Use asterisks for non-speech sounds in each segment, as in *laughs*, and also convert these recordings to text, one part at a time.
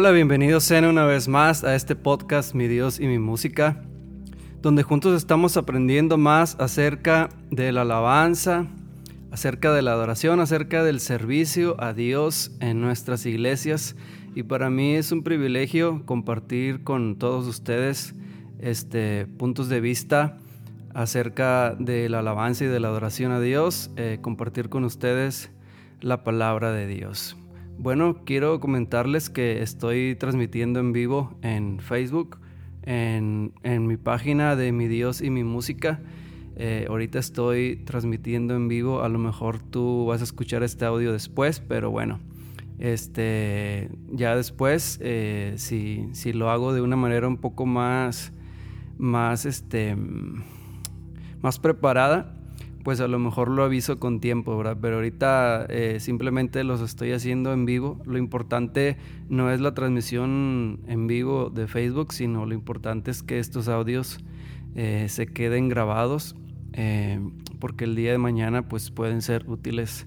Hola, bienvenidos sean una vez más a este podcast Mi Dios y mi música, donde juntos estamos aprendiendo más acerca de la alabanza, acerca de la adoración, acerca del servicio a Dios en nuestras iglesias. Y para mí es un privilegio compartir con todos ustedes este, puntos de vista acerca de la alabanza y de la adoración a Dios, eh, compartir con ustedes la palabra de Dios. Bueno, quiero comentarles que estoy transmitiendo en vivo en Facebook, en, mi página de Mi Dios y mi música. Eh, ahorita estoy transmitiendo en vivo, a lo mejor tú vas a escuchar este audio después, pero bueno, este, ya después, eh, si, si, lo hago de una manera un poco más, más, este, más preparada, pues a lo mejor lo aviso con tiempo, ¿verdad? Pero ahorita eh, simplemente los estoy haciendo en vivo. Lo importante no es la transmisión en vivo de Facebook, sino lo importante es que estos audios eh, se queden grabados, eh, porque el día de mañana pues pueden ser útiles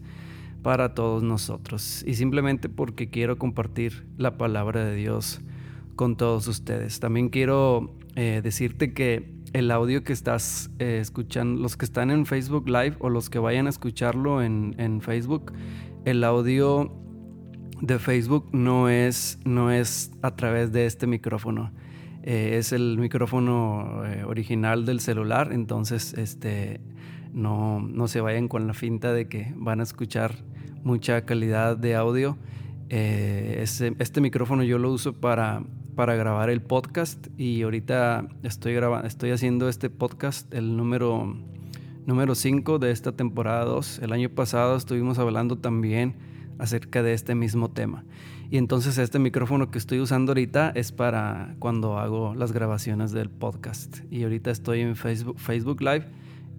para todos nosotros. Y simplemente porque quiero compartir la palabra de Dios con todos ustedes. También quiero decirte que el audio que estás eh, escuchando, los que están en Facebook Live o los que vayan a escucharlo en, Facebook, el audio de Facebook no es, no es a través de este micrófono. Eh, es el micrófono eh, original del celular, entonces este, no, no, se vayan con la finta de que van a escuchar mucha calidad de audio. este micrófono yo lo uso para para grabar el podcast y ahorita estoy, grabando, estoy haciendo este podcast, el número número 5 de esta temporada 2. El año pasado estuvimos hablando también acerca de este mismo tema. Y entonces este micrófono que estoy usando ahorita es para cuando hago las grabaciones del podcast. Y ahorita estoy en Facebook, Facebook Live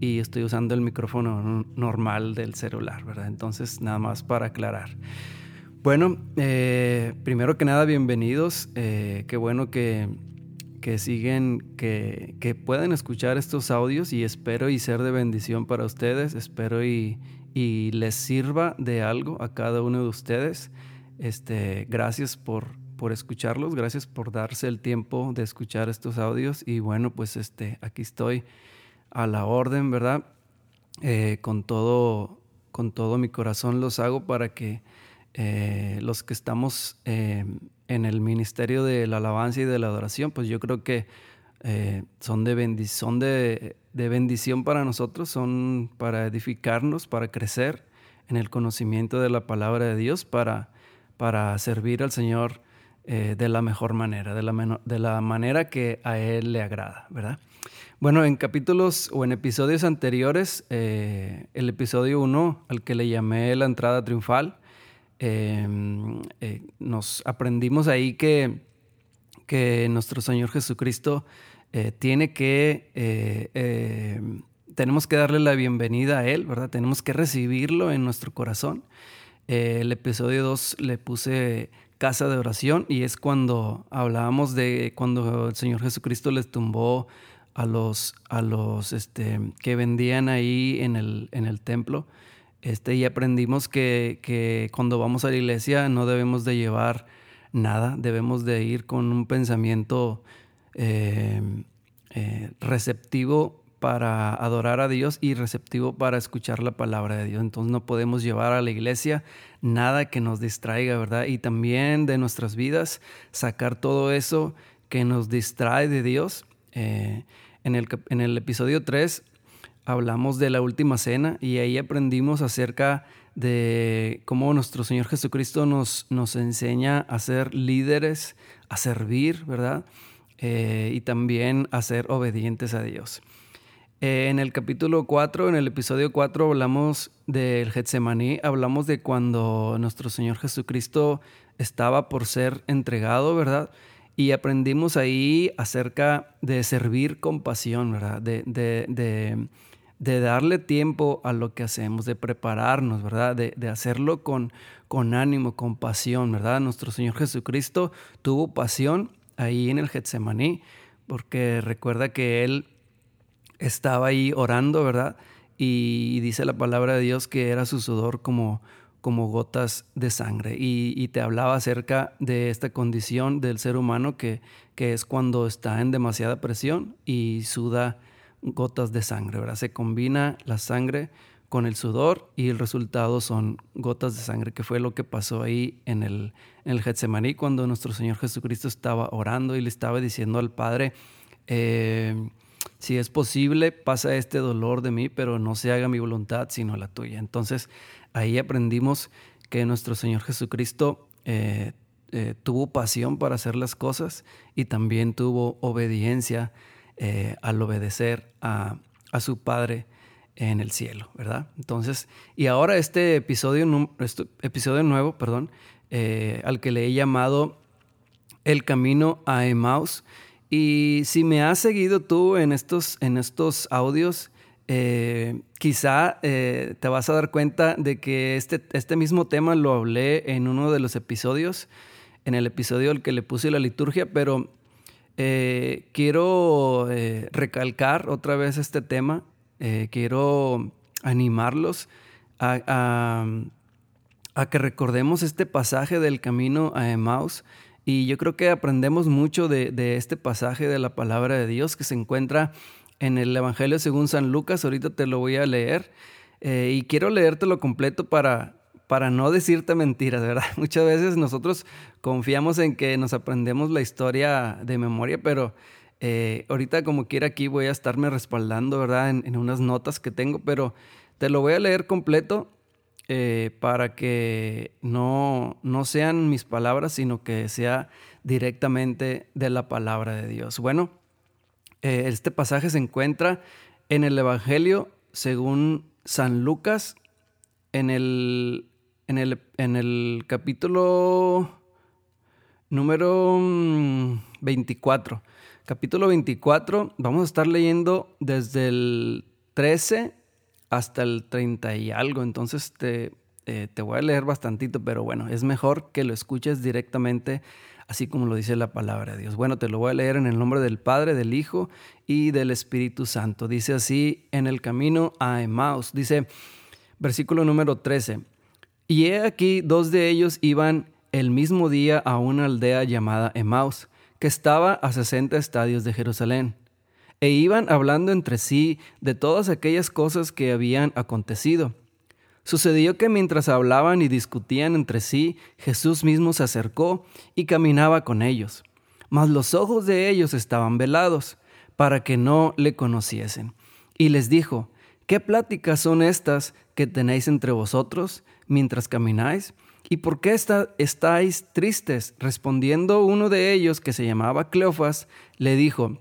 y estoy usando el micrófono normal del celular, ¿verdad? Entonces nada más para aclarar. Bueno, eh, primero que nada, bienvenidos. Eh, qué bueno que, siguen, que, que, pueden escuchar estos audios y espero y ser de bendición para ustedes. Espero y, les sirva de algo a cada uno de ustedes. Este, gracias por, por escucharlos, gracias por darse el tiempo de escuchar estos audios. Y bueno, pues este, aquí estoy a la orden, ¿verdad? Eh, con, todo, con todo mi corazón los hago para que eh, los que estamos eh, en el ministerio de la alabanza y de la adoración, pues yo creo que eh, son, de, bendición, de, bendición para nosotros, son para edificarnos, para crecer en el conocimiento de la palabra de Dios, para, para servir al Señor de la mejor manera, de la, de la manera que a Él le agrada, ¿verdad? Bueno, en capítulos o en episodios anteriores, el episodio 1, al que le llamé la entrada triunfal, Em, eh, nos aprendimos ahí que, que nuestro Señor Jesucristo eh, tiene que, eh, tenemos que darle la bienvenida a Él, ¿verdad? Tenemos que recibirlo en nuestro corazón. el episodio 2 le puse casa de oración y es cuando hablábamos de cuando el Señor Jesucristo les tumbó a los, a los este, que vendían ahí en el, en el templo. Este, y aprendimos que, cuando vamos a la iglesia no debemos de llevar nada, debemos de ir con un pensamiento eh, eh, receptivo para adorar a Dios y receptivo para escuchar la palabra de Dios. Entonces no podemos llevar a la iglesia nada que nos distraiga, ¿verdad? Y también de nuestras vidas sacar todo eso que nos distrae de Dios. Eh, en, el, en el episodio 3 hablamos de la última cena y ahí aprendimos acerca de cómo nuestro Señor Jesucristo nos, nos enseña a ser líderes, a servir, ¿verdad? Eh, y también a ser obedientes a Dios. Eh, en el capítulo 4, en el episodio 4, hablamos del Getsemaní, hablamos de cuando nuestro Señor Jesucristo estaba por ser entregado, ¿verdad? Y aprendimos ahí acerca de servir con pasión, ¿verdad? de, de darle tiempo a lo que hacemos, de prepararnos, ¿verdad? De, hacerlo con, con ánimo, con pasión, ¿verdad? Nuestro Señor Jesucristo tuvo pasión ahí en el Getsemaní, porque recuerda que Él estaba ahí orando, ¿verdad? Y, dice la palabra de Dios que era su sudor como, como gotas de sangre. Y, te hablaba acerca de esta condición del ser humano que, que, es cuando está en demasiada presión y suda gotas de sangre, ¿verdad? Se combina la sangre con el sudor y el resultado son gotas de sangre, que fue lo que pasó ahí en el, en el Getsemaní cuando nuestro Señor Jesucristo estaba orando y le estaba diciendo al Padre, eh, si es posible, pasa este dolor de mí, pero no se haga mi voluntad, sino la tuya. Entonces, ahí aprendimos que nuestro Señor Jesucristo eh, eh, tuvo pasión para hacer las cosas y también tuvo obediencia eh, al obedecer a, su Padre en el cielo, ¿verdad? Entonces, y ahora este episodio, nuevo, perdón, al que le he llamado El Camino a Emmaus, y si me has seguido tú en estos, en estos audios, eh, quizá eh, te vas a dar cuenta de que este, este mismo tema lo hablé en uno de los episodios, en el episodio al que le puse la liturgia, pero eh, quiero recalcar otra vez este tema, quiero animarlos a, que recordemos este pasaje del camino a Emmaus y yo creo que aprendemos mucho de, este pasaje de la palabra de Dios que se encuentra en el Evangelio según San Lucas. Ahorita te lo voy a leer. Eh, y quiero leértelo completo para, para no decirte mentiras, ¿verdad? *laughs* Muchas veces nosotros confiamos en que nos aprendemos la historia de memoria, pero eh, ahorita como quiera aquí voy a estarme respaldando, ¿verdad? En, unas notas que tengo, pero te lo voy a leer completo eh, para que no, no sean mis palabras, sino que sea directamente de la palabra de Dios. Bueno, eh, este pasaje se encuentra en el Evangelio según San Lucas, en el, en el, en el capítulo número 24. Mm, capítulo 24, vamos a estar leyendo desde el 13 hasta el 30 y algo. Entonces te, eh, te voy a leer bastantito, pero bueno, es mejor que lo escuches directamente así como lo dice la palabra de Dios. Bueno, te lo voy a leer en el nombre del Padre, del Hijo y del Espíritu Santo. Dice así en el camino a Emmaus. Dice, versículo número 13. Y he aquí dos de ellos iban el mismo día a una aldea llamada Emmaus, que estaba a 60 estadios de Jerusalén e iban hablando entre sí de todas aquellas cosas que habían acontecido. Sucedió que mientras hablaban y discutían entre sí, Jesús mismo se acercó y caminaba con ellos. Mas los ojos de ellos estaban velados, para que no le conociesen. Y les dijo, ¿qué pláticas son estas que tenéis entre vosotros mientras camináis? ¿Y por qué estáis tristes? Respondiendo uno de ellos, que se llamaba Cleofas, le dijo,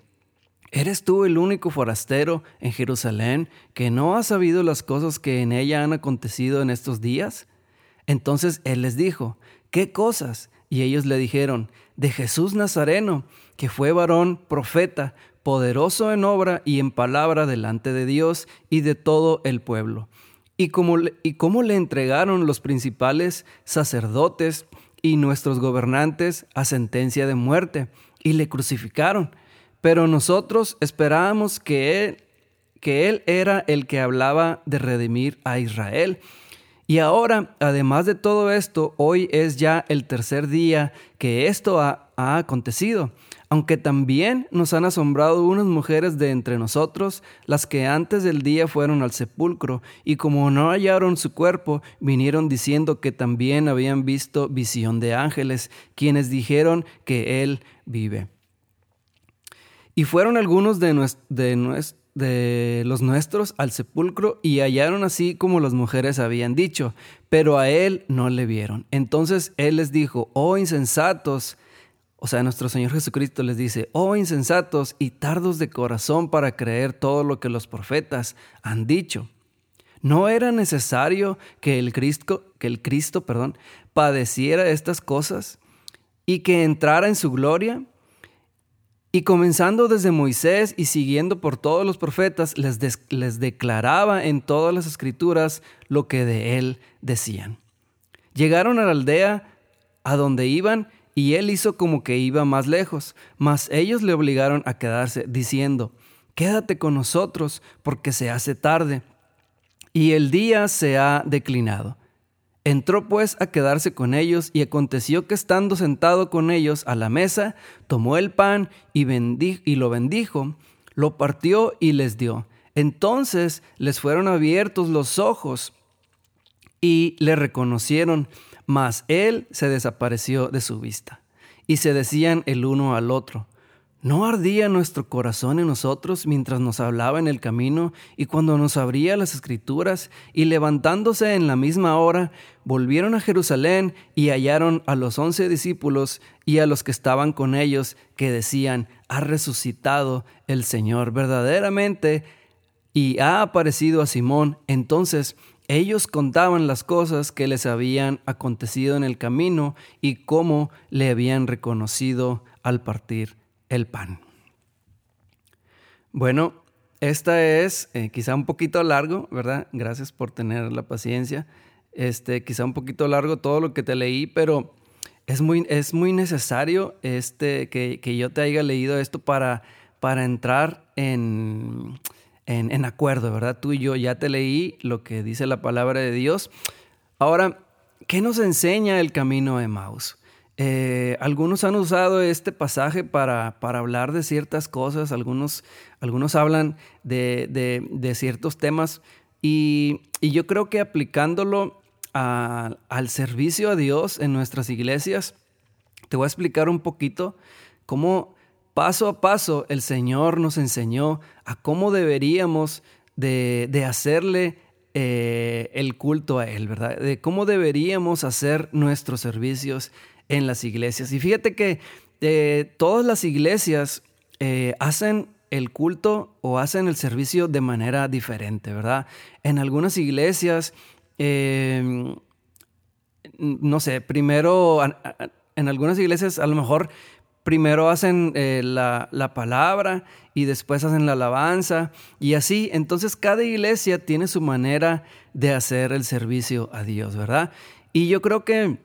¿Eres tú el único forastero en Jerusalén que no ha sabido las cosas que en ella han acontecido en estos días? Entonces él les dijo, ¿qué cosas? Y ellos le dijeron, de Jesús Nazareno, que fue varón, profeta, poderoso en obra y en palabra delante de Dios y de todo el pueblo. Y cómo, y cómo le entregaron los principales sacerdotes y nuestros gobernantes a sentencia de muerte, y le crucificaron pero nosotros esperábamos que él, que él era el que hablaba de redimir a Israel. Y ahora, además de todo esto, hoy es ya el tercer día que esto ha, ha, acontecido. Aunque también nos han asombrado unas mujeres de entre nosotros, las que antes del día fueron al sepulcro, y como no hallaron su cuerpo, vinieron diciendo que también habían visto visión de ángeles, quienes dijeron que Él vive. Y fueron algunos de, de, los nuestros al sepulcro y hallaron así como las mujeres habían dicho, pero a él no le vieron. Entonces él les dijo, oh insensatos, o sea, nuestro Señor Jesucristo les dice, oh insensatos y tardos de corazón para creer todo lo que los profetas han dicho. ¿No era necesario que el Cristo, que el Cristo, perdón, padeciera estas cosas y que entrara en su gloria? Y comenzando desde Moisés y siguiendo por todos los profetas, les, les, declaraba en todas las escrituras lo que de él decían. Llegaron a la aldea a donde iban y él hizo como que iba más lejos, mas ellos le obligaron a quedarse, diciendo, quédate con nosotros porque se hace tarde y el día se ha declinado. Entró pues a quedarse con ellos y aconteció que estando sentado con ellos a la mesa, tomó el pan y, y lo bendijo, lo partió y les dio. Entonces les fueron abiertos los ojos y le reconocieron, mas él se desapareció de su vista. Y se decían el uno al otro, ¿No ardía nuestro corazón en nosotros mientras nos hablaba en el camino y cuando nos abría las escrituras? Y levantándose en la misma hora, volvieron a Jerusalén y hallaron a los once discípulos y a los que estaban con ellos, que decían, ha resucitado el Señor verdaderamente y ha aparecido a Simón. Entonces ellos contaban las cosas que les habían acontecido en el camino y cómo le habían reconocido al partir el pan. Bueno, esta es eh, quizá un poquito largo, ¿verdad? Gracias por tener la paciencia. Este, quizá un poquito largo todo lo que te leí, pero es muy, es muy necesario este, que, yo te haya leído esto para, para entrar en, en, acuerdo, ¿verdad? Tú y yo ya te leí lo que dice la palabra de Dios. Ahora, ¿qué nos enseña el camino de Maus? Eh, algunos han usado este pasaje para, hablar de ciertas cosas, algunos, algunos hablan de, ciertos temas y, yo creo que aplicándolo al servicio a Dios en nuestras iglesias, te voy a explicar un poquito cómo paso a paso el Señor nos enseñó a cómo deberíamos de, hacerle eh, el culto a Él, ¿verdad? De cómo deberíamos hacer nuestros servicios en las iglesias. Y fíjate que eh, todas las iglesias eh, hacen el culto o hacen el servicio de manera diferente, ¿verdad? En algunas iglesias, no sé, primero, en algunas iglesias a lo mejor primero hacen eh, la, la, palabra y después hacen la alabanza y así. Entonces cada iglesia tiene su manera de hacer el servicio a Dios, ¿verdad? Y yo creo que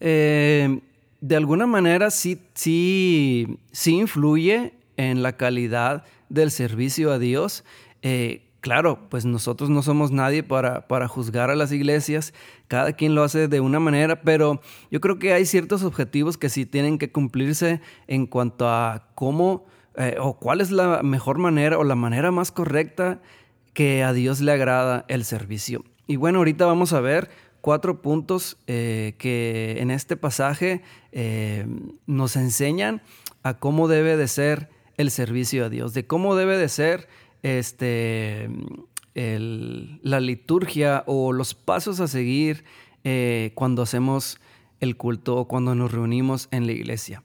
eh, de alguna manera sí, sí, sí influye en la calidad del servicio a Dios. Eh, claro, pues nosotros no somos nadie para, para, juzgar a las iglesias, cada quien lo hace de una manera, pero yo creo que hay ciertos objetivos que sí tienen que cumplirse en cuanto a cómo eh, o cuál es la mejor manera o la manera más correcta que a Dios le agrada el servicio. Y bueno, ahorita vamos a ver cuatro puntos eh, que en este pasaje eh, nos enseñan a cómo debe de ser el servicio a Dios, de cómo debe de ser este, la liturgia o los pasos a seguir eh, cuando hacemos el culto o cuando nos reunimos en la iglesia.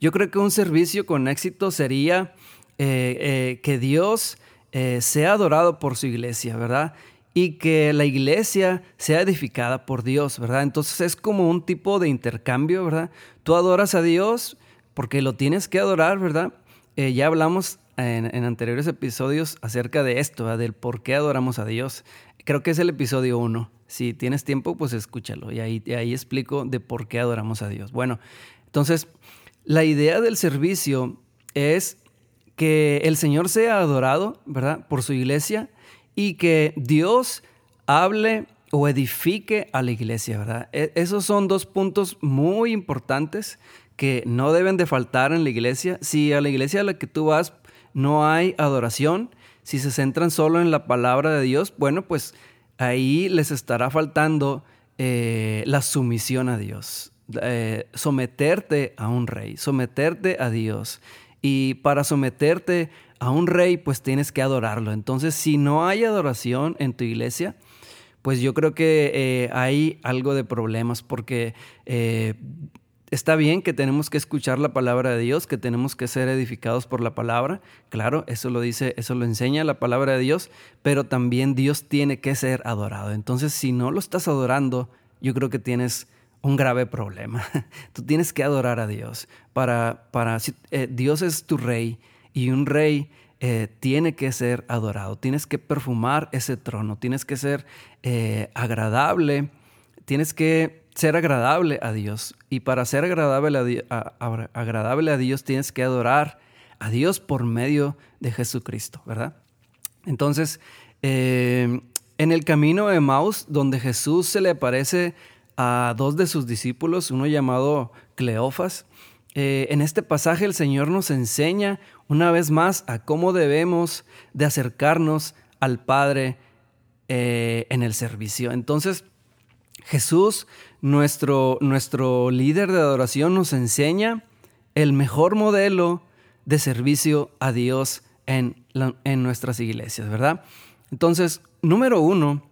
Yo creo que un servicio con éxito sería que Dios sea adorado por su iglesia, ¿verdad? y que la iglesia sea edificada por Dios, ¿verdad? Entonces es como un tipo de intercambio, ¿verdad? Tú adoras a Dios porque lo tienes que adorar, ¿verdad? Eh, ya hablamos en, anteriores episodios acerca de esto, del por qué adoramos a Dios. Creo que es el episodio 1. Si tienes tiempo, pues escúchalo y ahí, ahí explico de por qué adoramos a Dios. Bueno, entonces, la idea del servicio es que el Señor sea adorado, ¿verdad? Por su iglesia y que Dios hable o edifique a la iglesia, ¿verdad? E, esos son dos puntos muy importantes que no deben de faltar en la iglesia. Si a la iglesia a la que tú vas no hay adoración, si se centran solo en la palabra de Dios, bueno, pues ahí les estará faltando eh, la sumisión a Dios, eh, someterte a un rey, someterte a Dios. Y para someterte a un rey, pues tienes que adorarlo. Entonces, si no hay adoración en tu iglesia, pues yo creo que eh, hay algo de problemas porque está bien que tenemos que escuchar la palabra de Dios, que tenemos que ser edificados por la palabra. Claro, eso lo dice, eso lo enseña la palabra de Dios, pero también Dios tiene que ser adorado. Entonces, si no lo estás adorando, yo creo que tienes un grave problema. *laughs* Tú tienes que adorar a Dios. Para, para eh, Dios es tu rey y un rey eh, tiene que ser adorado, tienes que perfumar ese trono, tienes que ser eh, agradable, tienes que ser agradable a Dios. Y para ser agradable a, Dios tienes que adorar a Dios por medio de Jesucristo, ¿verdad? Entonces, eh, en el camino de Maus, donde Jesús se le aparece a dos de sus discípulos, uno llamado Cleofas, eh, en este pasaje el Señor nos enseña una vez más a cómo debemos de acercarnos al Padre eh, en el servicio. Entonces, Jesús, nuestro, nuestro líder de adoración, nos enseña el mejor modelo de servicio a Dios en, en nuestras iglesias, ¿verdad? Entonces, número uno,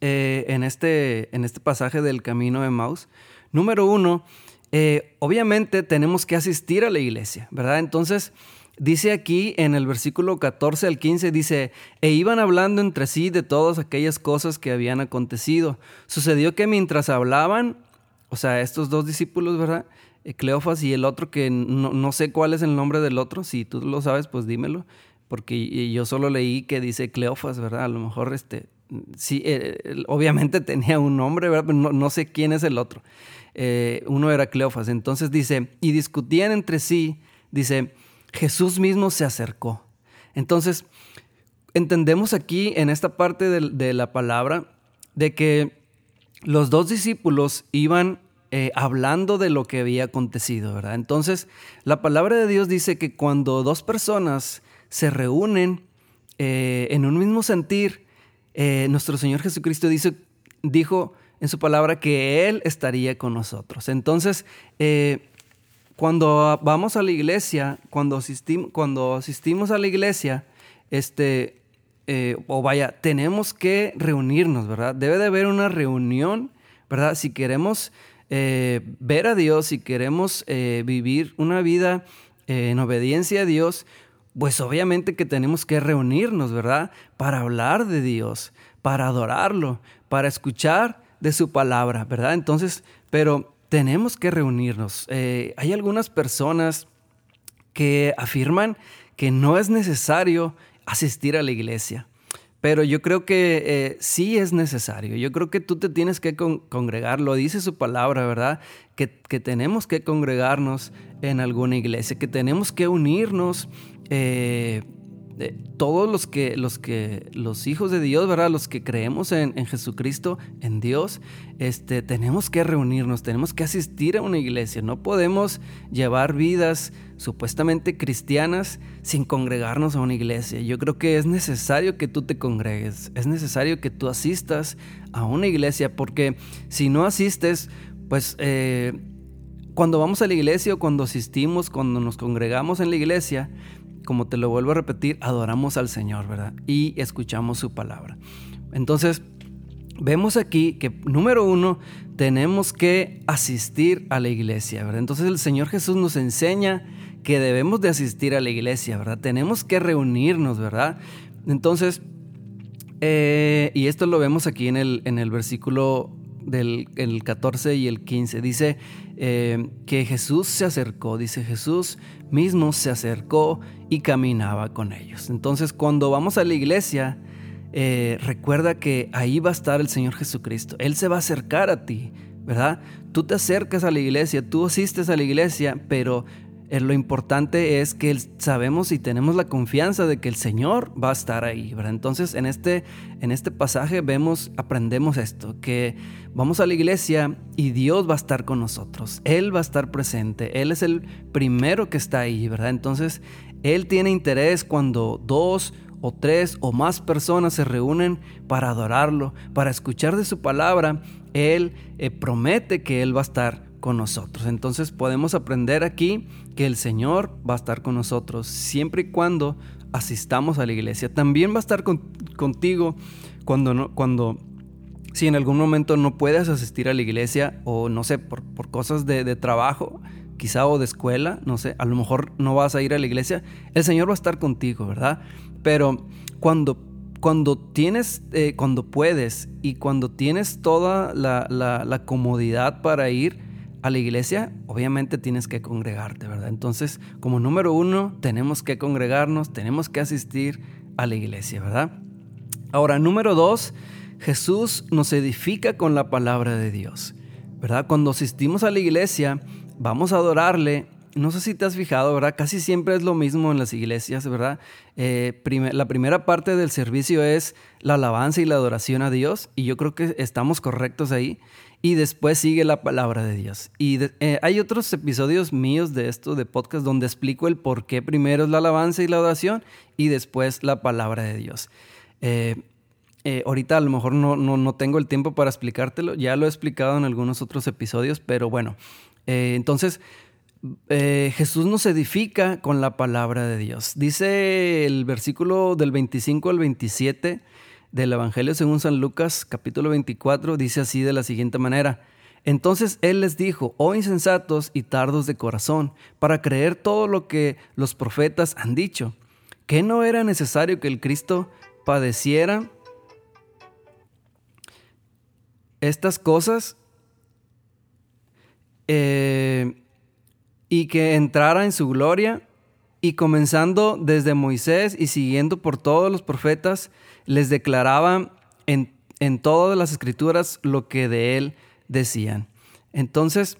eh, en, este, en este pasaje del camino de Maus, número uno, eh, obviamente tenemos que asistir a la iglesia, ¿verdad? Entonces, dice aquí en el versículo 14 al 15, dice, e iban hablando entre sí de todas aquellas cosas que habían acontecido. Sucedió que mientras hablaban, o sea, estos dos discípulos, ¿verdad? Eh, Cleofas y el otro que no, no, sé cuál es el nombre del otro, si tú lo sabes, pues dímelo, porque yo solo leí que dice Cleofas, ¿verdad? A lo mejor este, sí, eh, obviamente *laughs* tenía un nombre, ¿verdad? Pero no, sé quién es el otro. Eh, uno era Cleofas. Entonces dice, y discutían entre sí, dice, Jesús mismo se acercó. Entonces, entendemos aquí en esta parte de, la palabra de que los dos discípulos iban eh, hablando de lo que había acontecido, ¿verdad? Entonces, la palabra de Dios dice que cuando dos personas se reúnen en un mismo sentir, eh, nuestro Señor Jesucristo dice, dijo en su palabra que Él estaría con nosotros. Entonces, eh, cuando vamos a la iglesia, cuando, asistimos, cuando asistimos a la iglesia, este, eh, o vaya, tenemos que reunirnos, ¿verdad? Debe de haber una reunión, ¿verdad? Si queremos ver a Dios, si queremos vivir una vida en obediencia a Dios, pues obviamente que tenemos que reunirnos, ¿verdad? Para hablar de Dios, para adorarlo, para escuchar de su palabra, ¿verdad? Entonces, pero tenemos que reunirnos. Eh, hay algunas personas que afirman que no es necesario asistir a la iglesia. Pero yo creo que eh, sí es necesario. Yo creo que tú te tienes que congregar. Lo dice su palabra, ¿verdad? Que, que, tenemos que congregarnos en alguna iglesia, que tenemos que unirnos eh, todos los que, los que, los hijos de Dios, ¿verdad? Los que creemos en, Jesucristo, en Dios, este, tenemos que reunirnos, tenemos que asistir a una iglesia. No podemos llevar vidas supuestamente cristianas sin congregarnos a una iglesia. Yo creo que es necesario que tú te congregues, es necesario que tú asistas a una iglesia, porque si no asistes, pues eh, cuando vamos a la iglesia o cuando asistimos, cuando nos congregamos en la iglesia, como te lo vuelvo a repetir, adoramos al Señor, ¿verdad? Y escuchamos su palabra. Entonces, vemos aquí que, número uno, tenemos que asistir a la iglesia, ¿verdad? Entonces el Señor Jesús nos enseña que debemos de asistir a la iglesia, ¿verdad? Tenemos que reunirnos, ¿verdad? Entonces, eh, y esto lo vemos aquí en el, en el versículo del el 14 y el 15. Dice eh, que Jesús se acercó, dice Jesús mismo se acercó y caminaba con ellos. Entonces cuando vamos a la iglesia, eh, recuerda que ahí va a estar el Señor Jesucristo. Él se va a acercar a ti, ¿verdad? Tú te acercas a la iglesia, tú asistes a la iglesia, pero lo importante es que sabemos y tenemos la confianza de que el Señor va a estar ahí, ¿verdad? Entonces, en este, en este pasaje vemos, aprendemos esto, que vamos a la iglesia y Dios va a estar con nosotros. Él va a estar presente. Él es el primero que está ahí, ¿verdad? Entonces, Él tiene interés cuando dos o tres o más personas se reúnen para adorarlo, para escuchar de su palabra. Él eh, promete que Él va a estar con nosotros. Entonces podemos aprender aquí que el Señor va a estar con nosotros siempre y cuando asistamos a la iglesia. También va a estar contigo cuando, no, cuando si en algún momento no puedes asistir a la iglesia o no sé, por, cosas de, trabajo, quizá o de escuela, no sé, a lo mejor no vas a ir a la iglesia, el Señor va a estar contigo, ¿verdad? Pero cuando cuando tienes, eh, cuando puedes y cuando tienes toda la, la comodidad para ir, a la iglesia, obviamente tienes que congregarte, ¿verdad? Entonces, como número uno, tenemos que congregarnos, tenemos que asistir a la iglesia, ¿verdad? Ahora, número dos, Jesús nos edifica con la palabra de Dios, ¿verdad? Cuando asistimos a la iglesia, vamos a adorarle, no sé si te has fijado, ¿verdad? Casi siempre es lo mismo en las iglesias, ¿verdad? Eh, la primera parte del servicio es la alabanza y la adoración a Dios, y yo creo que estamos correctos ahí. Y después sigue la palabra de Dios. Y eh, hay otros episodios míos de esto, de podcast, donde explico el por qué primero es la alabanza y la adoración y después la palabra de Dios. Eh, ahorita a lo mejor no, no, no, tengo el tiempo para explicártelo, ya lo he explicado en algunos otros episodios, pero bueno, entonces eh, Jesús nos edifica con la palabra de Dios. Dice el versículo del 25 al 27 del Evangelio según San Lucas, capítulo 24, dice así de la siguiente manera. Entonces él les dijo, oh insensatos y tardos de corazón, para creer todo lo que los profetas han dicho, que no era necesario que el Cristo padeciera estas cosas. Eh, y que entrara en su gloria, y comenzando desde Moisés y siguiendo por todos los profetas, les declaraba en, todas las escrituras lo que de él decían. Entonces,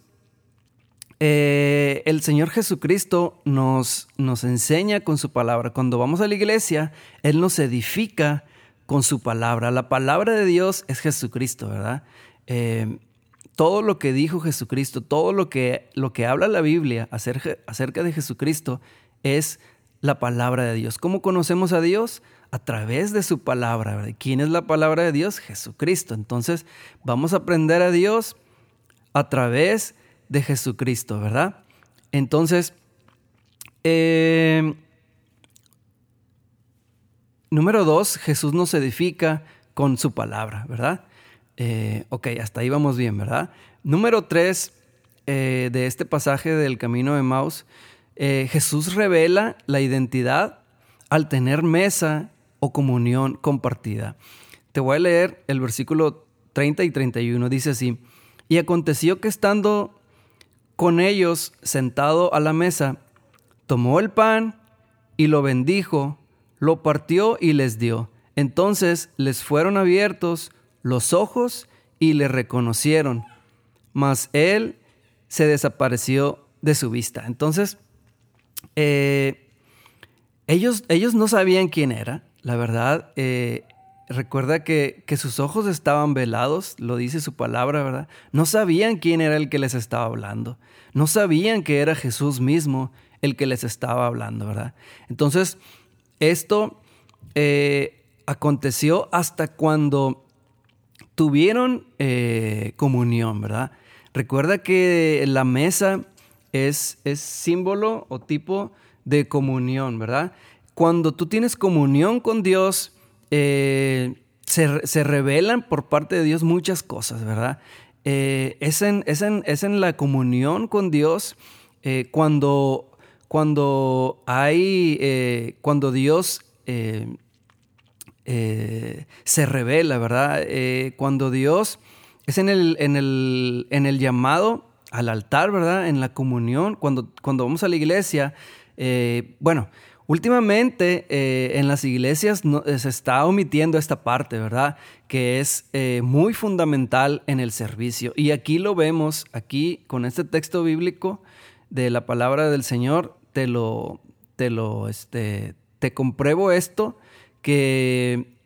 eh, el Señor Jesucristo nos, nos enseña con su palabra. Cuando vamos a la iglesia, Él nos edifica con su palabra. La palabra de Dios es Jesucristo, ¿verdad? Eh, todo lo que dijo Jesucristo, todo lo que, lo que habla la Biblia acerca, de Jesucristo es la palabra de Dios. ¿Cómo conocemos a Dios? A través de su palabra. ¿Quién es la palabra de Dios? Jesucristo. Entonces vamos a aprender a Dios a través de Jesucristo, ¿verdad? Entonces, eh, número dos, Jesús nos edifica con su palabra, ¿verdad? Eh, ok, hasta ahí vamos bien, ¿verdad? Número tres eh, de este pasaje del camino de Maus, eh, Jesús revela la identidad al tener mesa o comunión compartida. Te voy a leer el versículo 30 y 31, dice así, y aconteció que estando con ellos sentado a la mesa, tomó el pan y lo bendijo, lo partió y les dio. Entonces les fueron abiertos los ojos y le reconocieron, mas él se desapareció de su vista. Entonces, eh, ellos, ellos no sabían quién era, la verdad. Eh, recuerda que, que, sus ojos estaban velados, lo dice su palabra, ¿verdad? No sabían quién era el que les estaba hablando. No sabían que era Jesús mismo el que les estaba hablando, ¿verdad? Entonces, esto eh, aconteció hasta cuando tuvieron eh, comunión, ¿verdad? Recuerda que la mesa es, es símbolo o tipo de comunión, ¿verdad? Cuando tú tienes comunión con Dios, eh, se, revelan por parte de Dios muchas cosas, ¿verdad? Eh, es, en, es, en, la comunión con Dios cuando, cuando hay, cuando Dios eh, se revela, ¿verdad? Eh, cuando Dios es en el, en, el, llamado al altar, ¿verdad? En la comunión, cuando, cuando vamos a la iglesia, eh, bueno, últimamente en las iglesias se está omitiendo esta parte, ¿verdad? Que es muy fundamental en el servicio. Y aquí lo vemos, aquí con este texto bíblico de la palabra del Señor, te lo, te lo, este, te compruebo esto que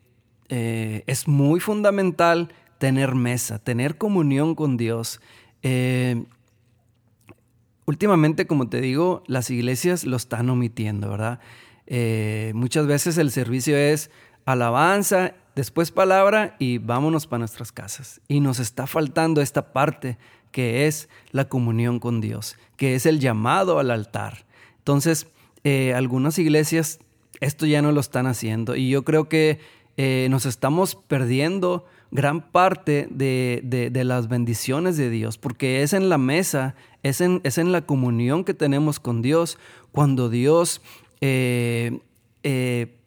eh, es muy fundamental tener mesa, tener comunión con Dios. Eh, últimamente, como te digo, las iglesias lo están omitiendo, ¿verdad? Eh, muchas veces el servicio es alabanza, después palabra y vámonos para nuestras casas. Y nos está faltando esta parte que es la comunión con Dios, que es el llamado al altar. Entonces, algunas iglesias esto ya no lo están haciendo. Y yo creo que eh, nos estamos perdiendo gran parte de, las bendiciones de Dios, porque es en la mesa, es en, es en la comunión que tenemos con Dios, cuando Dios eh, eh,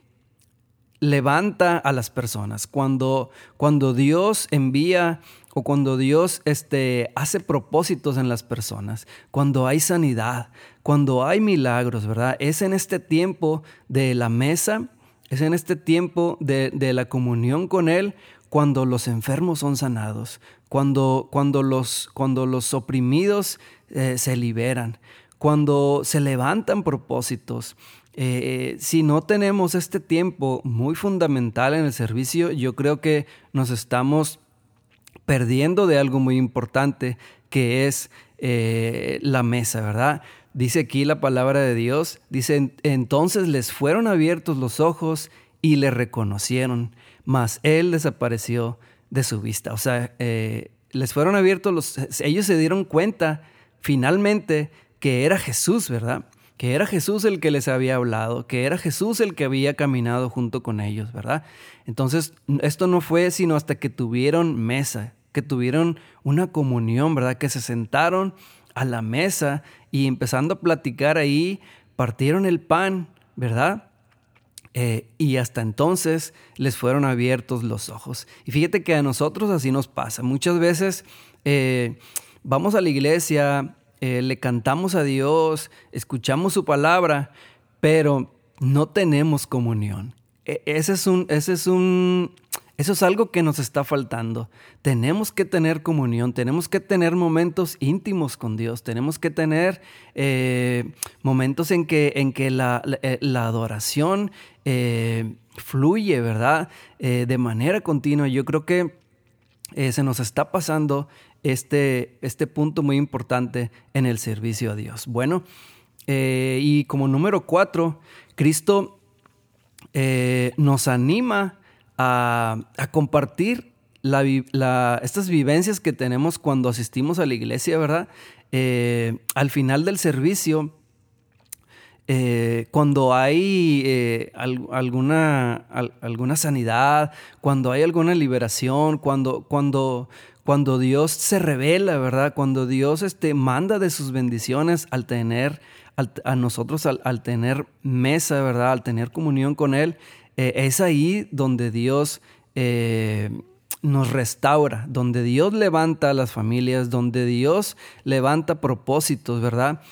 levanta a las personas, cuando, cuando Dios envía o cuando Dios este, hace propósitos en las personas, cuando hay sanidad, cuando hay milagros, ¿verdad? Es en este tiempo de la mesa, es en este tiempo de, la comunión con Él, cuando los enfermos son sanados, cuando, cuando, los, cuando los oprimidos eh, se liberan, cuando se levantan propósitos. Eh, si no tenemos este tiempo muy fundamental en el servicio, yo creo que nos estamos perdiendo de algo muy importante que es eh, la mesa, ¿verdad? Dice aquí la palabra de Dios, dice, entonces les fueron abiertos los ojos y le reconocieron, mas él desapareció de su vista. O sea, eh, les fueron abiertos los, ellos se dieron cuenta finalmente que era Jesús, ¿verdad? Que era Jesús el que les había hablado, que era Jesús el que había caminado junto con ellos, ¿verdad? Entonces, esto no fue sino hasta que tuvieron mesa, que tuvieron una comunión, ¿verdad? Que se sentaron a la mesa y empezando a platicar ahí, partieron el pan, ¿verdad? Eh, y hasta entonces les fueron abiertos los ojos. Y fíjate que a nosotros así nos pasa. Muchas veces eh, vamos a la iglesia, eh, le cantamos a Dios, escuchamos su palabra, pero no tenemos comunión. E, ese es un, ese es un, eso es algo que nos está faltando. Tenemos que tener comunión, tenemos que tener momentos íntimos con Dios, tenemos que tener eh, momentos en que, en que la, eh, adoración fluye, ¿verdad? de manera continua. Yo creo que se nos está pasando este, este punto muy importante en el servicio a Dios. Bueno, y como número cuatro, Cristo nos anima a, compartir estas vivencias que tenemos cuando asistimos a la iglesia, ¿verdad? Eh, al final del servicio, eh, cuando hay eh, alguna, alguna sanidad, cuando hay alguna liberación, cuando, cuando, cuando Dios se revela, ¿verdad? Cuando Dios este, manda de sus bendiciones al tener, a nosotros al, al, tener mesa, ¿verdad? Al tener comunión con Él, eh, es ahí donde Dios nos restaura, donde Dios levanta a las familias, donde Dios levanta propósitos, ¿verdad?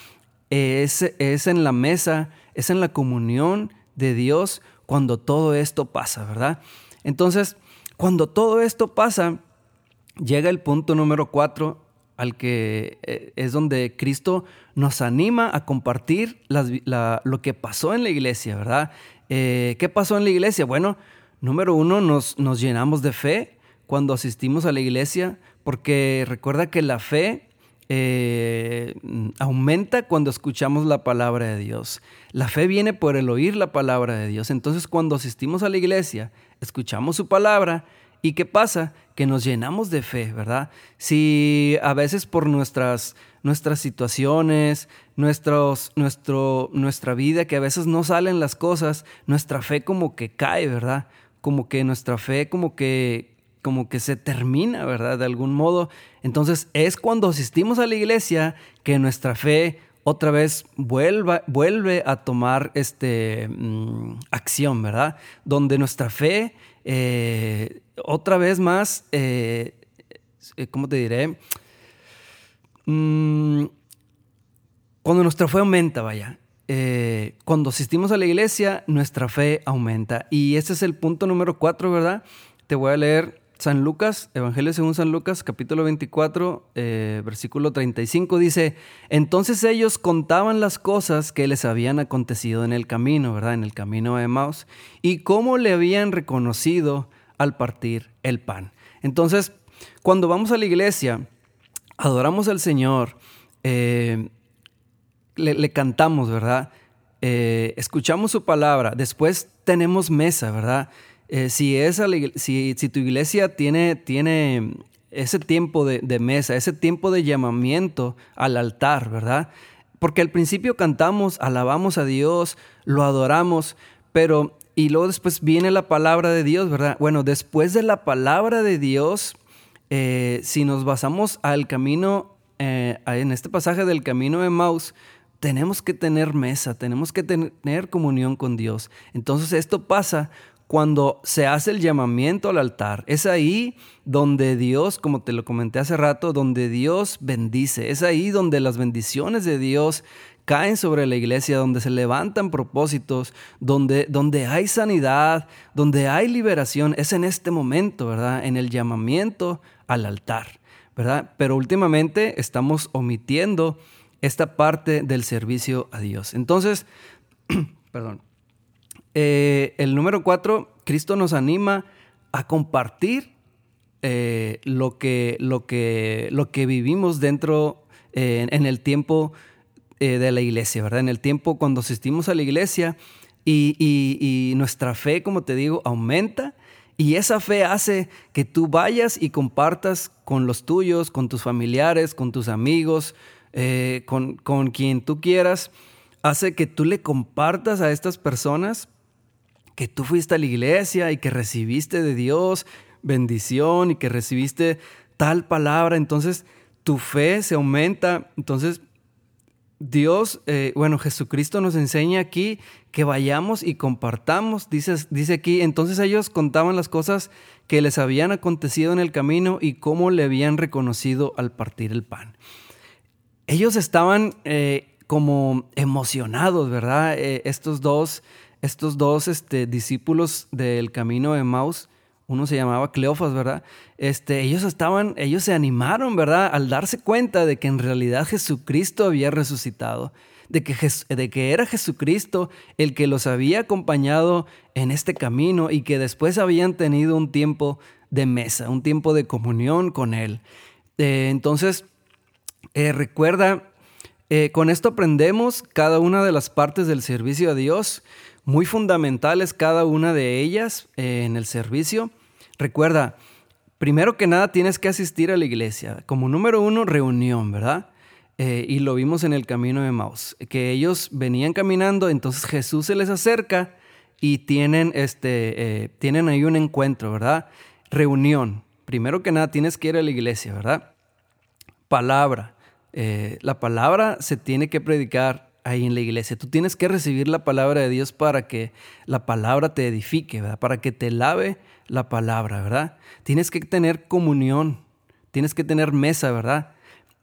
Es, es en la mesa, es en la comunión de Dios cuando todo esto pasa, ¿verdad? Entonces, cuando todo esto pasa, llega el punto número cuatro, al que eh, es donde Cristo nos anima a compartir lo que pasó en la iglesia, ¿verdad? Eh, ¿Qué pasó en la iglesia? Bueno, número uno, nos, nos llenamos de fe cuando asistimos a la iglesia, porque recuerda que la fe eh, aumenta cuando escuchamos la palabra de Dios. La fe viene por el oír la palabra de Dios. Entonces cuando asistimos a la iglesia, escuchamos su palabra ¿Y qué pasa? Que nos llenamos de fe, ¿verdad? Si a veces por nuestras, nuestras situaciones, nuestros, nuestro, nuestra vida, que a veces no salen las cosas, nuestra fe como que cae, ¿verdad? Como que nuestra fe como que, como que se termina, ¿verdad? De algún modo. Entonces es cuando asistimos a la iglesia que nuestra fe otra vez vuelve a tomar este, mm, acción, ¿verdad? Donde nuestra fe eh, otra vez más, eh, eh, ¿cómo te diré? Mm, cuando nuestra fe aumenta, vaya. cuando asistimos a la iglesia, nuestra fe aumenta. Y ese es el punto número cuatro, ¿verdad? Te voy a leer San Lucas, Evangelio según San Lucas, capítulo 24, eh, versículo 35, dice, entonces ellos contaban las cosas que les habían acontecido en el camino, ¿verdad? En el camino de Emmaus, y cómo le habían reconocido al partir el pan. Entonces, cuando vamos a la iglesia, adoramos al Señor, eh, le, cantamos, ¿verdad? Eh, escuchamos su palabra, después tenemos mesa, ¿verdad? Eh, si, si, si, tu iglesia tiene, tiene ese tiempo de, mesa, ese tiempo de llamamiento al altar, ¿verdad? Porque al principio cantamos, alabamos a Dios, lo adoramos, pero y luego después viene la palabra de Dios, ¿verdad? Bueno, después de la palabra de Dios, eh, si nos basamos al camino, eh, en este pasaje del camino de Maus, tenemos que tener mesa, tenemos que tener comunión con Dios. Entonces esto pasa cuando se hace el llamamiento al altar. Es ahí donde Dios, como te lo comenté hace rato, donde Dios bendice. Es ahí donde las bendiciones de Dios caen sobre la iglesia, donde se levantan propósitos, donde, donde hay sanidad, donde hay liberación. Es en este momento, ¿verdad? En el llamamiento al altar, ¿verdad? Pero últimamente estamos omitiendo esta parte del servicio a Dios. Entonces, *clears throat* perdón. Eh, el número cuatro, Cristo nos anima a compartir eh, lo, que, lo, que, lo que vivimos dentro eh, en el tiempo de la iglesia, ¿verdad? En el tiempo cuando asistimos a la iglesia y, y nuestra fe, como te digo, aumenta y esa fe hace que tú vayas y compartas con los tuyos, con tus familiares, con tus amigos, eh, con, con quien tú quieras. Hace que tú le compartas a estas personas que tú fuiste a la iglesia y que recibiste de Dios bendición y que recibiste tal palabra. Entonces tu fe se aumenta. Entonces Dios, eh, bueno, Jesucristo nos enseña aquí que vayamos y compartamos. Dice, dice aquí, entonces ellos contaban las cosas que les habían acontecido en el camino y cómo le habían reconocido al partir el pan. Ellos estaban eh, como emocionados, ¿verdad? Eh, estos dos, estos dos este, discípulos del camino de Maus uno se llamaba Cleofas, ¿verdad? Este, ellos estaban, ellos se animaron, ¿verdad? Al darse cuenta de que en realidad Jesucristo había resucitado, de que, de que era Jesucristo el que los había acompañado en este camino y que después habían tenido un tiempo de mesa, un tiempo de comunión con Él. Eh, entonces, eh, recuerda, eh, con esto aprendemos cada una de las partes del servicio a Dios muy fundamentales cada una de ellas eh, en el servicio. Recuerda, primero que nada tienes que asistir a la iglesia. Como número uno, reunión, ¿verdad? Eh, y lo vimos en el camino de Maus, que ellos venían caminando, entonces Jesús se les acerca y tienen, este, eh, tienen ahí un encuentro, ¿verdad? Reunión. Primero que nada tienes que ir a la iglesia, ¿verdad? Palabra. la palabra se tiene que predicar ahí en la iglesia. Tú tienes que recibir la palabra de Dios para que la palabra te edifique, ¿verdad? Para que te lave la palabra, ¿verdad? Tienes que tener comunión, tienes que tener mesa, ¿verdad?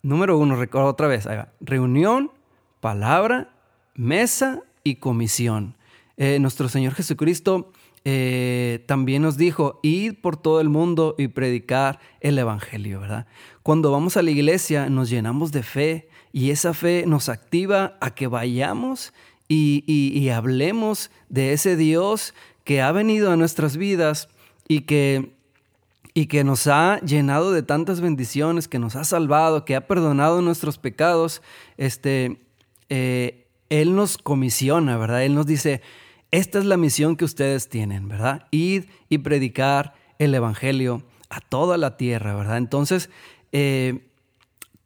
Número uno, recuerda otra vez, reunión, palabra, mesa y comisión. Eh, nuestro Señor Jesucristo eh, también nos dijo, id por todo el mundo y predicar el Evangelio, ¿verdad? Cuando vamos a la iglesia nos llenamos de fe y esa fe nos activa a que vayamos y, hablemos de ese Dios que ha venido a nuestras vidas y que, y que nos ha llenado de tantas bendiciones, que nos ha salvado, que ha perdonado nuestros pecados. Este, eh, Él nos comisiona, ¿verdad? Él nos dice, esta es la misión que ustedes tienen, ¿verdad? Ir y predicar el Evangelio a toda la tierra, ¿verdad? Entonces, eh,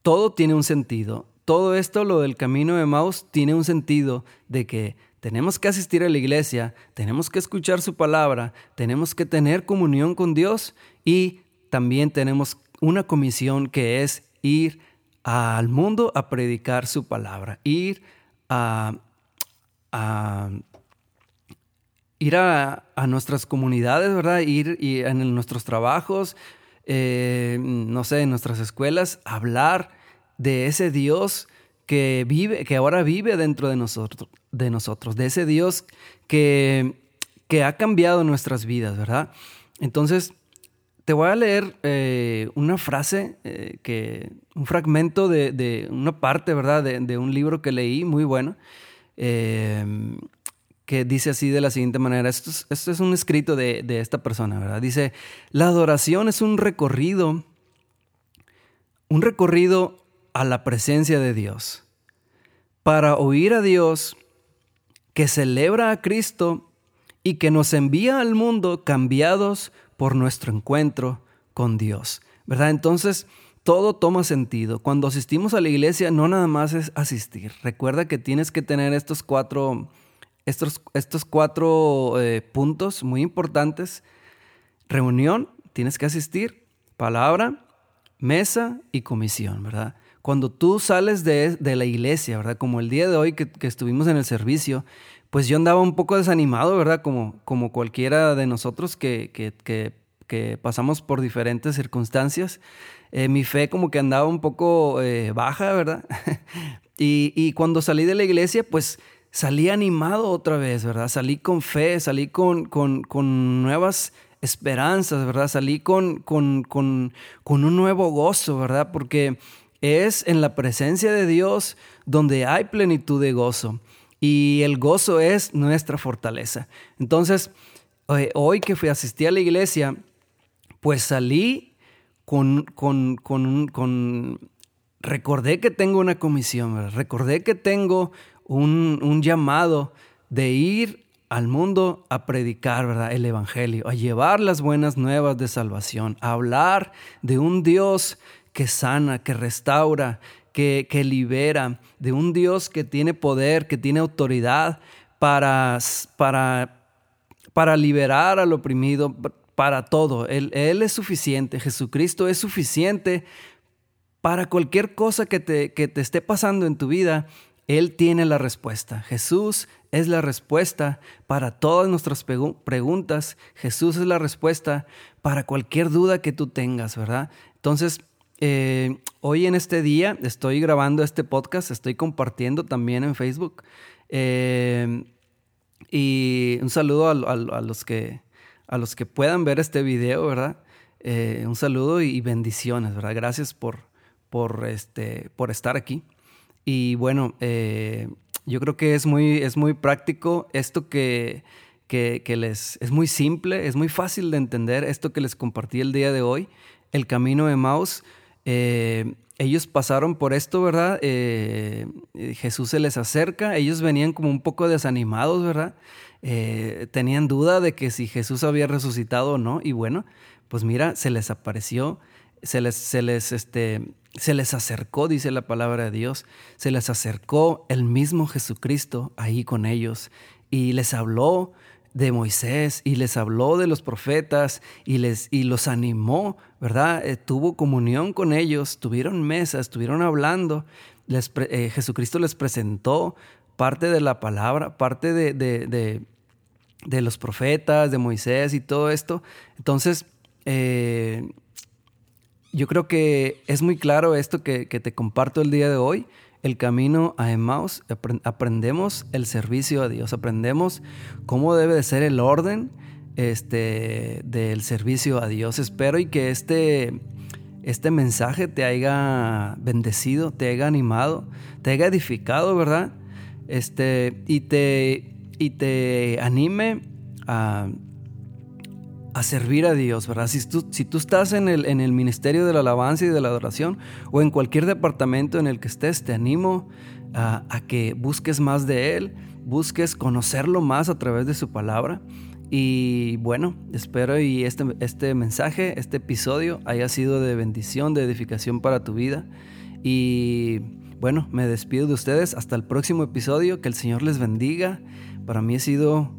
todo tiene un sentido. Todo esto, lo del camino de Maus, tiene un sentido de que tenemos que asistir a la iglesia, tenemos que escuchar su palabra, tenemos que tener comunión con Dios y también tenemos una comisión que es ir al mundo a predicar su palabra, ir a, a ir a, nuestras comunidades, ¿verdad? Ir en nuestros trabajos, eh, no sé, en nuestras escuelas, hablar de ese Dios que vive, que ahora vive dentro de nosotros, de nosotros, de ese Dios que, que ha cambiado nuestras vidas, ¿verdad? Entonces, te voy a leer eh, una frase, eh, que, un fragmento de, una parte, ¿verdad? De, un libro que leí muy bueno que dice así de la siguiente manera, esto es, un escrito de, de, esta persona, ¿verdad? Dice, la adoración es un recorrido, un recorrido a la presencia de Dios. Para oír a Dios que celebra a Cristo y que nos envía al mundo cambiados por nuestro encuentro con Dios, ¿verdad? Entonces, todo toma sentido. Cuando asistimos a la iglesia, no nada más es asistir. Recuerda que tienes que tener estos cuatro estos, estos cuatro eh, puntos muy importantes. Reunión, tienes que asistir, palabra, mesa y comisión, ¿verdad? Cuando tú sales de, la iglesia, ¿verdad? Como el día de hoy que, estuvimos en el servicio, pues yo andaba un poco desanimado, ¿verdad? Como, como cualquiera de nosotros que, que, pasamos por diferentes circunstancias. Eh, mi fe como que andaba un poco eh, baja, ¿verdad? *laughs* y, y cuando salí de la iglesia, pues salí animado otra vez, ¿verdad? Salí con fe, salí con, con, nuevas esperanzas, ¿verdad? Salí con, con, un nuevo gozo, ¿verdad? Porque es en la presencia de Dios donde hay plenitud de gozo. Y el gozo es nuestra fortaleza. Entonces, eh, hoy que fui a asistir a la iglesia, pues salí con, con, con, con recordé que tengo una comisión, recordé que tengo un, un, llamado de ir al mundo a predicar ¿verdad? el Evangelio, a llevar las buenas nuevas de salvación, a hablar de un Dios que sana, que restaura, que, que libera, de un Dios que tiene poder, que tiene autoridad para, para, para liberar al oprimido, para todo. Él, él es suficiente, Jesucristo es suficiente para cualquier cosa que te, que te esté pasando en tu vida, Él tiene la respuesta. Jesús es la respuesta para todas nuestras preguntas. Jesús es la respuesta para cualquier duda que tú tengas, ¿verdad? Entonces, eh, hoy en este día estoy grabando este podcast, estoy compartiendo también en Facebook. Eh, y un saludo a, los que, a los que puedan ver este video, ¿verdad? Eh, un saludo y bendiciones, ¿verdad? Gracias por, por, este, por estar aquí. Y bueno, eh, yo creo que es muy, es muy práctico esto que, que, les... Es muy simple, es muy fácil de entender esto que les compartí el día de hoy, el camino de Maus. Eh, ellos pasaron por esto, ¿verdad? Eh, Jesús se les acerca, ellos venían como un poco desanimados, ¿verdad? tenían duda de que si Jesús había resucitado o no, y bueno, pues mira, se les apareció, se les, se les, este, se les acercó, dice la palabra de Dios, se les acercó el mismo Jesucristo ahí con ellos y les habló de Moisés y les habló de los profetas y, les, y los animó, ¿verdad? Eh, tuvo comunión con ellos, tuvieron mesas, estuvieron hablando, les, eh, Jesucristo les presentó parte de la palabra, parte de, de, de, los profetas, de Moisés y todo esto. Entonces, eh, yo creo que es muy claro esto que, te comparto el día de hoy. El camino a Emmaus, aprendemos el servicio a Dios, aprendemos cómo debe de ser el orden este, del servicio a Dios. Espero y que este, este mensaje te haya bendecido, te haya animado, te haya edificado, ¿verdad? Este, y, te, y te anime a a servir a Dios, ¿verdad? Si tú, si tú estás en el, en el ministerio de la alabanza y de la adoración o en cualquier departamento en el que estés, te animo a, que busques más de Él, busques conocerlo más a través de su palabra. Y bueno, espero y este, este mensaje, este episodio haya sido de bendición, de edificación para tu vida. Y bueno, me despido de ustedes hasta el próximo episodio. Que el Señor les bendiga. Para mí ha sido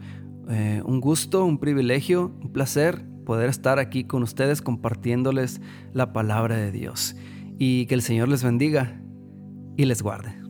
eh, un gusto, un privilegio, un placer poder estar aquí con ustedes compartiéndoles la palabra de Dios. Y que el Señor les bendiga y les guarde.